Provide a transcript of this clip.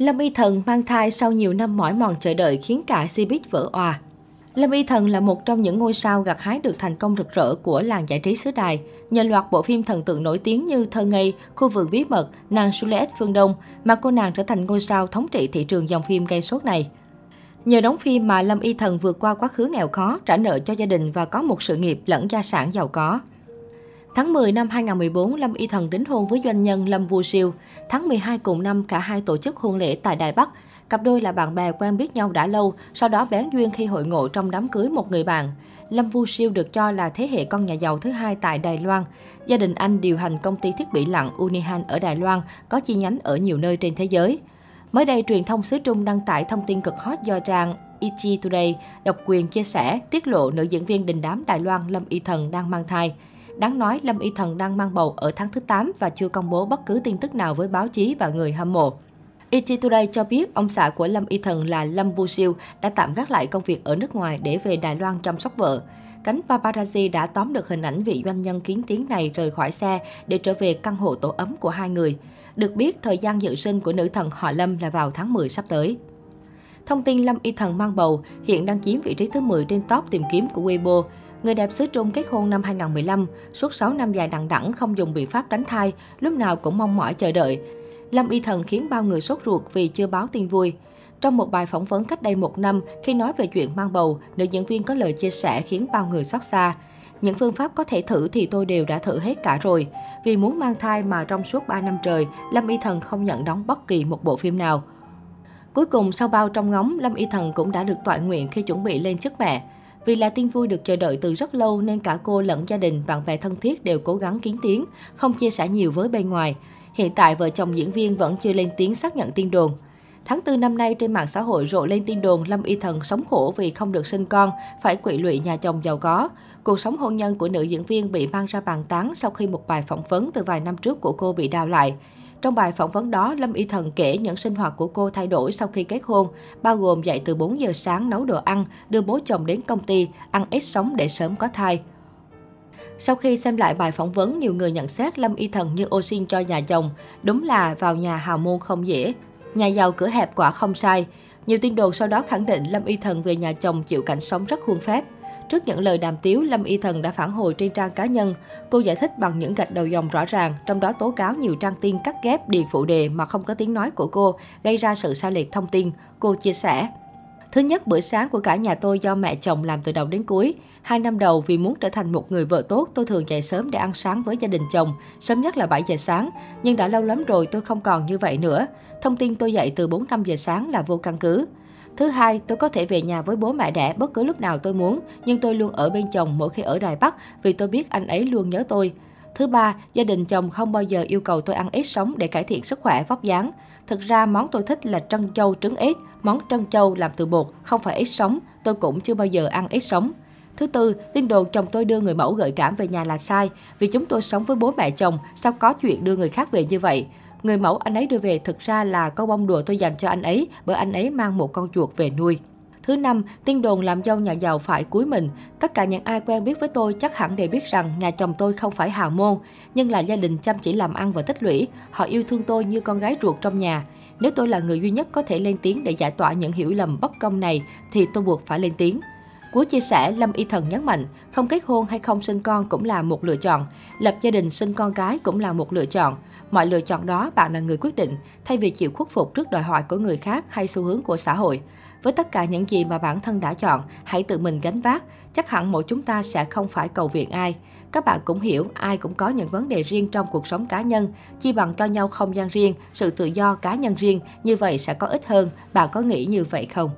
Lâm Y Thần mang thai sau nhiều năm mỏi mòn chờ đợi khiến cả Cbiz vỡ òa. Lâm Y Thần là một trong những ngôi sao gặt hái được thành công rực rỡ của làng giải trí xứ đài. Nhờ loạt bộ phim thần tượng nổi tiếng như Thơ ngây, Khu vườn bí mật, Nàng Juliet phương Đông mà cô nàng trở thành ngôi sao thống trị thị trường dòng phim gây sốt này. Nhờ đóng phim mà Lâm Y Thần vượt qua quá khứ nghèo khó, trả nợ cho gia đình và có một sự nghiệp lẫn gia sản giàu có. Tháng 10 năm 2014, Lâm Y Thần đính hôn với doanh nhân Lâm Vu Siêu. Tháng 12 cùng năm, cả hai tổ chức hôn lễ tại Đài Bắc. Cặp đôi là bạn bè quen biết nhau đã lâu, sau đó bén duyên khi hội ngộ trong đám cưới một người bạn. Lâm Vu Siêu được cho là thế hệ con nhà giàu thứ hai tại Đài Loan. Gia đình anh điều hành công ty thiết bị lặn Unihan ở Đài Loan, có chi nhánh ở nhiều nơi trên thế giới. Mới đây, truyền thông xứ Trung đăng tải thông tin cực hot do trang ET Today độc quyền chia sẻ, tiết lộ nữ diễn viên đình đám Đài Loan Lâm Y Thần đang mang thai. Đáng nói, Lâm Y Thần đang mang bầu ở tháng thứ 8 và chưa công bố bất cứ tin tức nào với báo chí và người hâm mộ. ET Today cho biết ông xã của Lâm Y Thần là Lâm Bu Siêu đã tạm gác lại công việc ở nước ngoài để về Đài Loan chăm sóc vợ. Cánh paparazzi đã tóm được hình ảnh vị doanh nhân kiến tiếng này rời khỏi xe để trở về căn hộ tổ ấm của hai người. Được biết, thời gian dự sinh của nữ thần họ Lâm là vào tháng 10 sắp tới. Thông tin Lâm Y Thần mang bầu hiện đang chiếm vị trí thứ 10 trên top tìm kiếm của Weibo. Người đẹp xứ Trung kết hôn năm 2015, suốt 6 năm dài đằng đẵng không dùng biện pháp tránh thai, lúc nào cũng mong mỏi chờ đợi. Lâm Y Thần khiến bao người sốt ruột vì chưa báo tin vui. Trong một bài phỏng vấn cách đây một năm, khi nói về chuyện mang bầu, nữ diễn viên có lời chia sẻ khiến bao người xót xa. Những phương pháp có thể thử thì tôi đều đã thử hết cả rồi. Vì muốn mang thai mà trong suốt 3 năm trời, Lâm Y Thần không nhận đóng bất kỳ một bộ phim nào. Cuối cùng, sau bao trong ngóng, Lâm Y Thần cũng đã được tọa nguyện khi chuẩn bị lên chức mẹ. Vì là tin vui được chờ đợi từ rất lâu nên cả cô lẫn gia đình, bạn bè thân thiết đều cố gắng kiến tiếng, không chia sẻ nhiều với bên ngoài. Hiện tại, vợ chồng diễn viên vẫn chưa lên tiếng xác nhận tin đồn. Tháng 4 năm nay, trên mạng xã hội rộ lên tin đồn Lâm Y Thần sống khổ vì không được sinh con, phải quỵ lụy nhà chồng giàu có. Cuộc sống hôn nhân của nữ diễn viên bị mang ra bàn tán sau khi một bài phỏng vấn từ vài năm trước của cô bị đào lại. Trong bài phỏng vấn đó, Lâm Y Thần kể những sinh hoạt của cô thay đổi sau khi kết hôn, bao gồm dậy từ 4 giờ sáng nấu đồ ăn, đưa bố chồng đến công ty, ăn ít sống để sớm có thai. Sau khi xem lại bài phỏng vấn, nhiều người nhận xét Lâm Y Thần như ô xin cho nhà chồng. Đúng là vào nhà hào môn không dễ. Nhà giàu cửa hẹp quả không sai. Nhiều tin đồn sau đó khẳng định Lâm Y Thần về nhà chồng chịu cảnh sống rất khuôn phép. Trước những lời đàm tiếu, Lâm Y Thần đã phản hồi trên trang cá nhân. Cô giải thích bằng những gạch đầu dòng rõ ràng, trong đó tố cáo nhiều trang tin cắt ghép điền phụ đề mà không có tiếng nói của cô, gây ra sự sai lệch thông tin. Cô chia sẻ. Thứ nhất, bữa sáng của cả nhà tôi do mẹ chồng làm từ đầu đến cuối. Hai năm đầu vì muốn trở thành một người vợ tốt, tôi thường dậy sớm để ăn sáng với gia đình chồng, sớm nhất là 7 giờ sáng. Nhưng đã lâu lắm rồi tôi không còn như vậy nữa. Thông tin tôi dậy từ 4-5 giờ sáng là vô căn cứ. Thứ hai, tôi có thể về nhà với bố mẹ đẻ bất cứ lúc nào tôi muốn, nhưng tôi luôn ở bên chồng mỗi khi ở Đài Bắc vì tôi biết anh ấy luôn nhớ tôi. Thứ ba, gia đình chồng không bao giờ yêu cầu tôi ăn ít sống để cải thiện sức khỏe vóc dáng. Thực ra món tôi thích là trân châu trứng ếch, món trân châu làm từ bột, không phải ít sống, tôi cũng chưa bao giờ ăn ít sống. Thứ tư, tin đồn chồng tôi đưa người mẫu gợi cảm về nhà là sai, vì chúng tôi sống với bố mẹ chồng, sao có chuyện đưa người khác về như vậy. Người mẫu anh ấy đưa về thực ra là câu bông đùa tôi dành cho anh ấy, bởi anh ấy mang một con chuột về nuôi. Thứ năm, tin đồn làm dâu nhà giàu phải cúi mình. Tất cả những ai quen biết với tôi chắc hẳn đều biết rằng nhà chồng tôi không phải hào môn, nhưng là gia đình chăm chỉ làm ăn và tích lũy. Họ yêu thương tôi như con gái ruột trong nhà. Nếu tôi là người duy nhất có thể lên tiếng để giải tỏa những hiểu lầm bất công này, thì tôi buộc phải lên tiếng. Cuối chia sẻ, Lâm Y Thần nhấn mạnh, không kết hôn hay không sinh con cũng là một lựa chọn. Lập gia đình sinh con cái cũng là một lựa chọn. Mọi lựa chọn đó bạn là người quyết định, thay vì chịu khuất phục trước đòi hỏi của người khác hay xu hướng của xã hội. Với tất cả những gì mà bản thân đã chọn, hãy tự mình gánh vác. Chắc hẳn mỗi chúng ta sẽ không phải cầu viện ai. Các bạn cũng hiểu ai cũng có những vấn đề riêng trong cuộc sống cá nhân. Chi bằng cho nhau không gian riêng, sự tự do cá nhân riêng, như vậy sẽ có ích hơn. Bạn có nghĩ như vậy không?